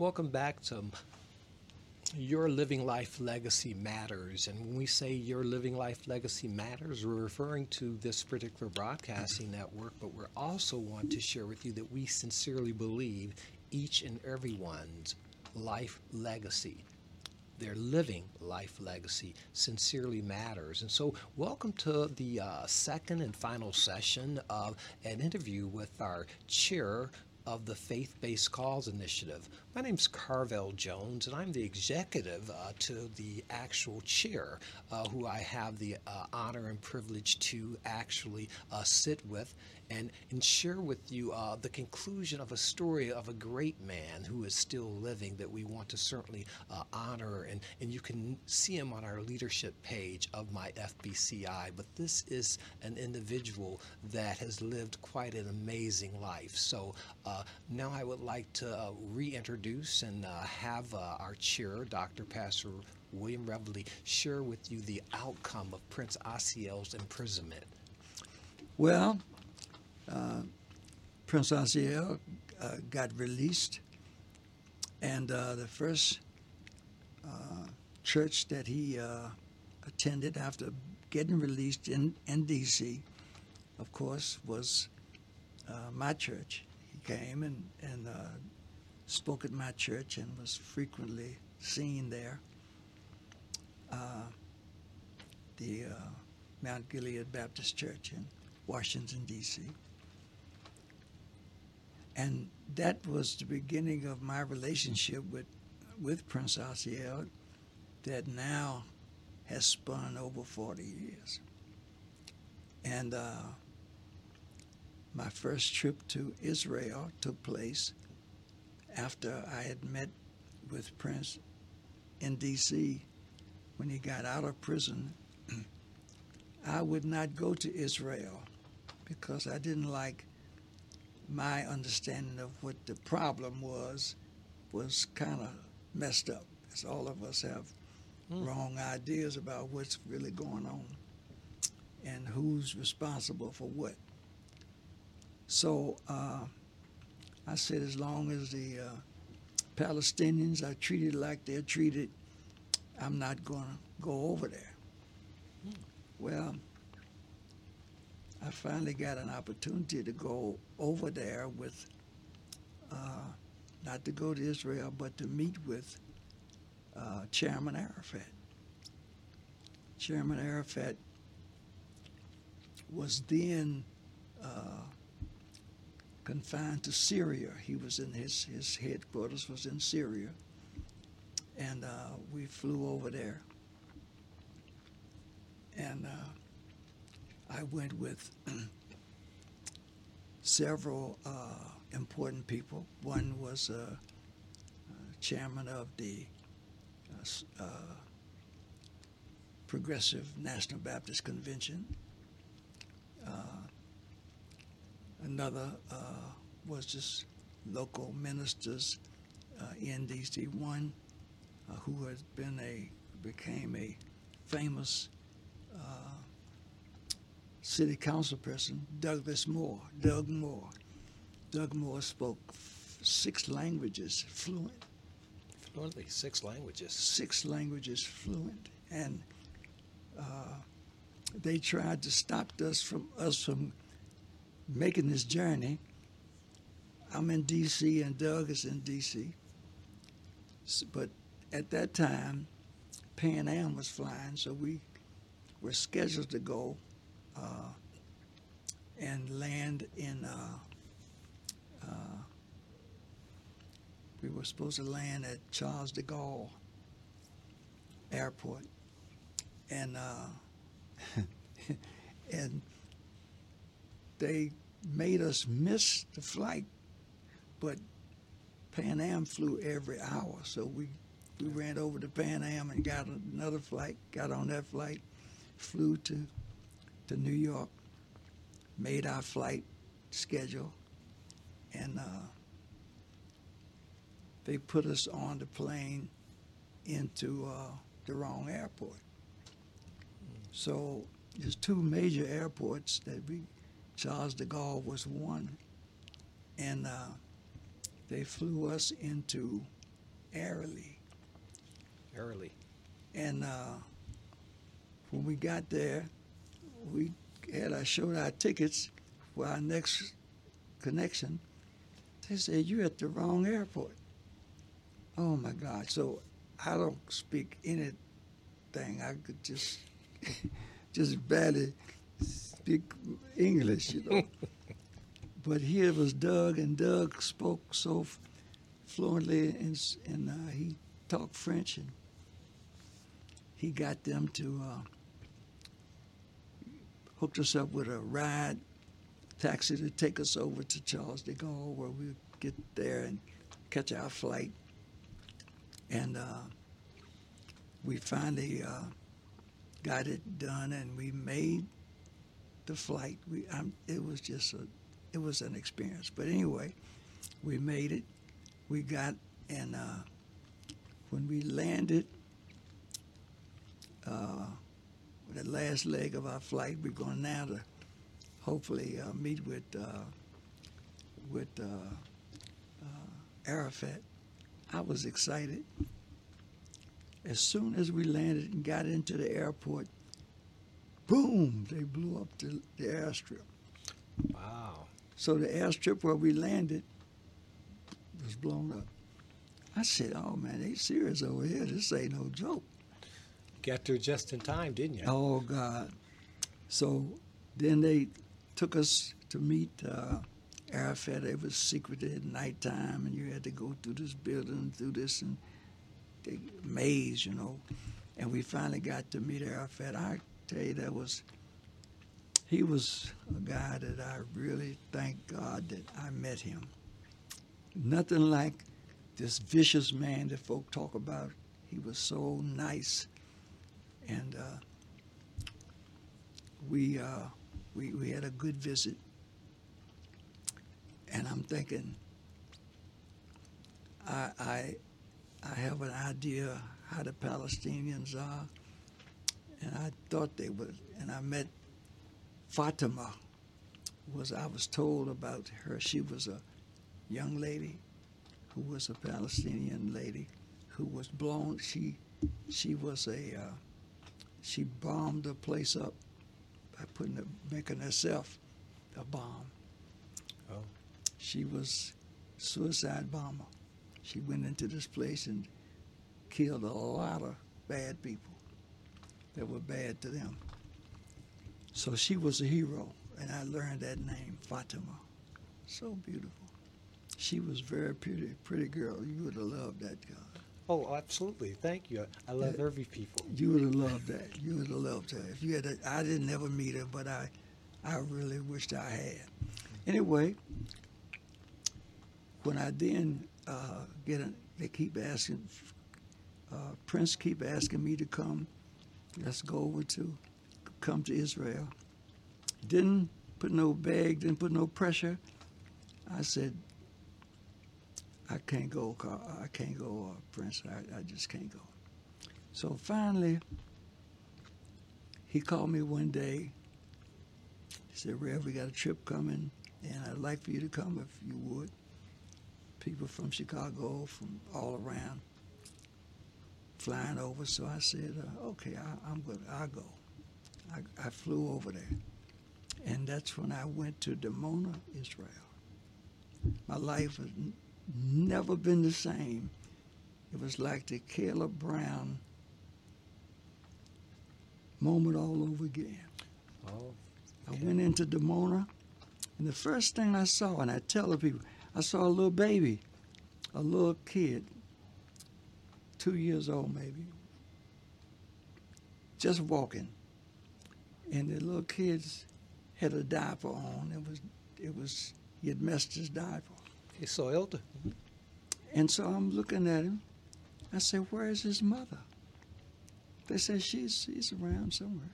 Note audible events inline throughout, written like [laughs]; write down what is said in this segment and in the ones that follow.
Welcome back to Your Living Life Legacy Matters. And when we say Your Living Life Legacy Matters, we're referring to this particular broadcasting network, but we also want to share with you that we sincerely believe each and everyone's life legacy their living life legacy sincerely matters. And so, welcome to the uh, second and final session of an interview with our chair of the Faith Based Cause Initiative. My name is Carvel Jones, and I'm the executive uh, to the actual chair, uh, who I have the uh, honor and privilege to actually uh, sit with and, and share with you uh, the conclusion of a story of a great man who is still living that we want to certainly uh, honor. And, and you can see him on our leadership page of my FBCI. But this is an individual that has lived quite an amazing life. So uh, now I would like to uh, reintroduce and uh, have uh, our chair, Dr. Pastor William Reveley, share with you the outcome of Prince Asiel's imprisonment. Well, uh, Prince Asiel uh, got released, and uh, the first uh, church that he uh, attended after getting released in, in D.C., of course, was uh, my church. Came and, and uh, spoke at my church and was frequently seen there. Uh, the uh, Mount Gilead Baptist Church in Washington, D.C. And that was the beginning of my relationship with, with Prince Asiel that now has spun over 40 years. And uh, my first trip to Israel took place after I had met with Prince in D.C. when he got out of prison. [clears throat] I would not go to Israel because I didn't like my understanding of what the problem was was kind of messed up. As all of us have mm. wrong ideas about what's really going on and who's responsible for what. So uh, I said, as long as the uh, Palestinians are treated like they're treated, I'm not going to go over there. Mm. Well, I finally got an opportunity to go over there with, uh, not to go to Israel, but to meet with uh, Chairman Arafat. Chairman Arafat was then uh, confined to Syria. He was in his, his headquarters was in Syria, and uh, we flew over there. And uh, I went with [clears throat] several uh, important people. One was uh, uh chairman of the uh, Progressive National Baptist Convention. Another uh, was just local ministers uh, in DC. One uh, who has been a became a famous city council person, Douglas Moore, Doug Moore. Doug Moore spoke six languages fluent. Fluently, six languages. Six languages fluent, and uh, they tried to stop us from us from making this journey. I'm in D.C. and Doug is in D.C. But at that time, Pan Am was flying, so we were scheduled to go uh, and land in. Uh, uh, we were supposed to land at Charles de Gaulle Airport, and [laughs] and they made us miss the flight, but Pan Am flew every hour, so we we ran over to Pan Am and got another flight, got on that flight, flew to to New York, made our flight schedule, and uh, they put us on the plane into uh, the wrong airport. So there's two major airports that we, Charles de Gaulle was one, and uh, they flew us into Orly. Orly. And uh, when we got there, we had our showed our tickets for our next connection. They said you're at the wrong airport. Oh my God! So I don't speak anything. I could just [laughs] just barely speak English, you know. [laughs] but here was Doug, and Doug spoke so f- fluently, and, and uh, he talked French, and he got them to uh, hooked us up with a ride taxi to take us over to Charles de Gaulle, where we would get there and catch our flight. And uh, we finally uh, got it done, and we made the flight. We, um, it was just a, it was an experience. But anyway, we made it. We got, and uh, when we landed, uh, the last leg of our flight, we're going now to hopefully uh, meet with uh, with uh, uh, Arafat. I was excited. As soon as we landed and got into the airport, boom! They blew up the, the airstrip. Wow. So the airstrip where we landed was blown up. I said, "Oh man, they serious over here. This ain't no joke." Got there just in time, didn't you? Oh God! So then they took us to meet uh, Arafat. It was secreted at nighttime, and you had to go through this building, through this and the maze, you know. And we finally got to meet Arafat. I tell you, that was he was a guy that I really thank God that I met him. Nothing like this vicious man that folk talk about. He was so nice and uh, we, uh, we we had a good visit. And I'm thinking, I I I have an idea how the Palestinians are, and I thought they would. And I met Fatima. Was I was told about her? She was a young lady who was a Palestinian lady who was blown. She she was a uh, she bombed the place up by putting a, making herself a bomb. Oh. She was suicide bomber. She went into this place and killed a lot of bad people that were bad to them. So she was a hero, and I learned that name, Fatima. So beautiful. She was very pretty, pretty girl. You would have loved that girl. Oh, absolutely. Thank you. I love every people. You would have loved that. You would have loved her. If you had, a, I didn't ever meet her, but I, I really wished I had. Anyway, when I then uh, get, a, they keep asking, uh, Prince keep asking me to come. Let's go over to, come to Israel. Didn't put no bag, didn't put no pressure. I said, I can't go. I can't go, Prince. I, I just can't go. So finally, he called me one day. He said, Rev, we got a trip coming, and I'd like for you to come if you would. People from Chicago, from all around, flying over. So I said, uh, okay, I, I'm good. I'll go. I, I flew over there. And that's when I went to Dimona, Israel. My life has n- never been the same. It was like the Caleb Brown moment all over again. Oh, I went into Dimona, and the first thing I saw, and I tell the people, I saw a little baby, a little kid, two years old maybe, just walking, and the little kids had a diaper on. It was, it was, he had messed his diaper. he soiled. It. And so I'm looking at him. I said, Where is his mother? They said, She's, she's around somewhere.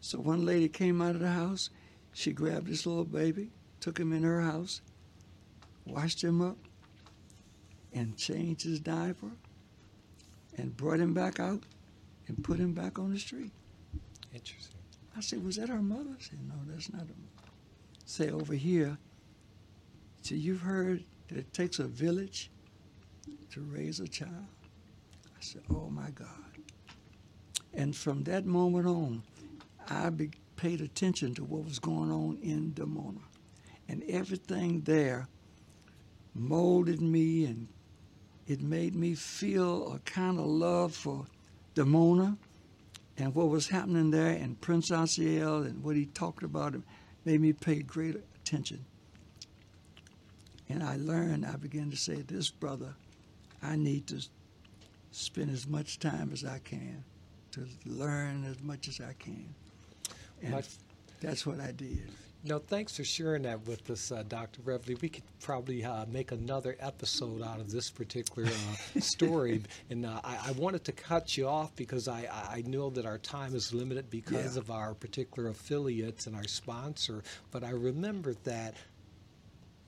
So one lady came out of the house. She grabbed this little baby, took him in her house, washed him up, and changed his diaper, and brought him back out and put him back on the street. Interesting. I said, Was that her mother? I said, No, that's not her mother. Say, over here, so you've heard that it takes a village to raise a child. I said, "Oh my God!" And from that moment on, I be, paid attention to what was going on in Dimona, and everything there molded me, and it made me feel a kind of love for Dimona and what was happening there, and Prince Asiel and what he talked about it made me pay great attention. And I learned, I began to say, this brother, I need to spend as much time as I can to learn as much as I can. And My- that's what I did. No, thanks for sharing that with us, uh, Dr. Reveley. We could probably uh, make another episode out of this particular uh, story. [laughs] and uh, I, I wanted to cut you off because I, I know that our time is limited because Yeah. of our particular affiliates and our sponsor. But I remembered that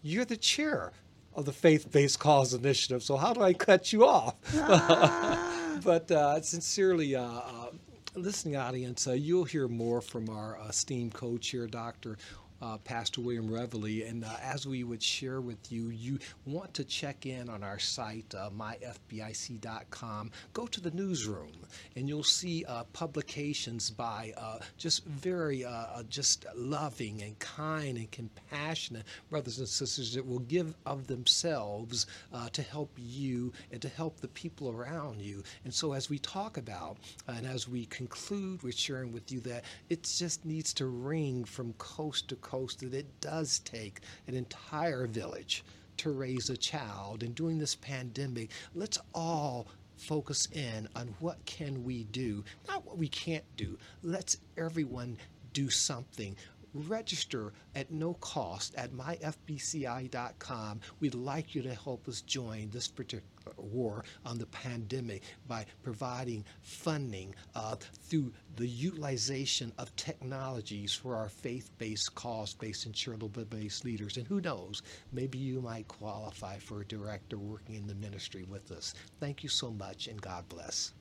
you're the chair of the Faith Based Cause Initiative. So how do I cut you off? [laughs] but uh, sincerely, uh, uh, listening audience, uh, you'll hear more from our esteemed co-chair, Dr. Uh, Pastor William Reveley, and uh, as we would share with you, you want to check in on our site, uh, myfbci.com. Go to the newsroom, and you'll see uh, publications by uh, just very, uh, just loving and kind and compassionate brothers and sisters that will give of themselves to help you and to help the people around you. And so, as we talk about and as we conclude we're sharing with you that it just needs to ring from coast to coast, that it does take an entire village to raise a child. And during this pandemic, let's all focus in on what can we do, not what we can't do. Let's everyone do something. Register at no cost at myfbci.com. We'd like you to help us join this particular war on the pandemic by providing funding uh, through the utilization of technologies for our faith-based, cause-based, and charitable-based leaders. And who knows, maybe you might qualify for a director working in the ministry with us. Thank you so much, and God bless.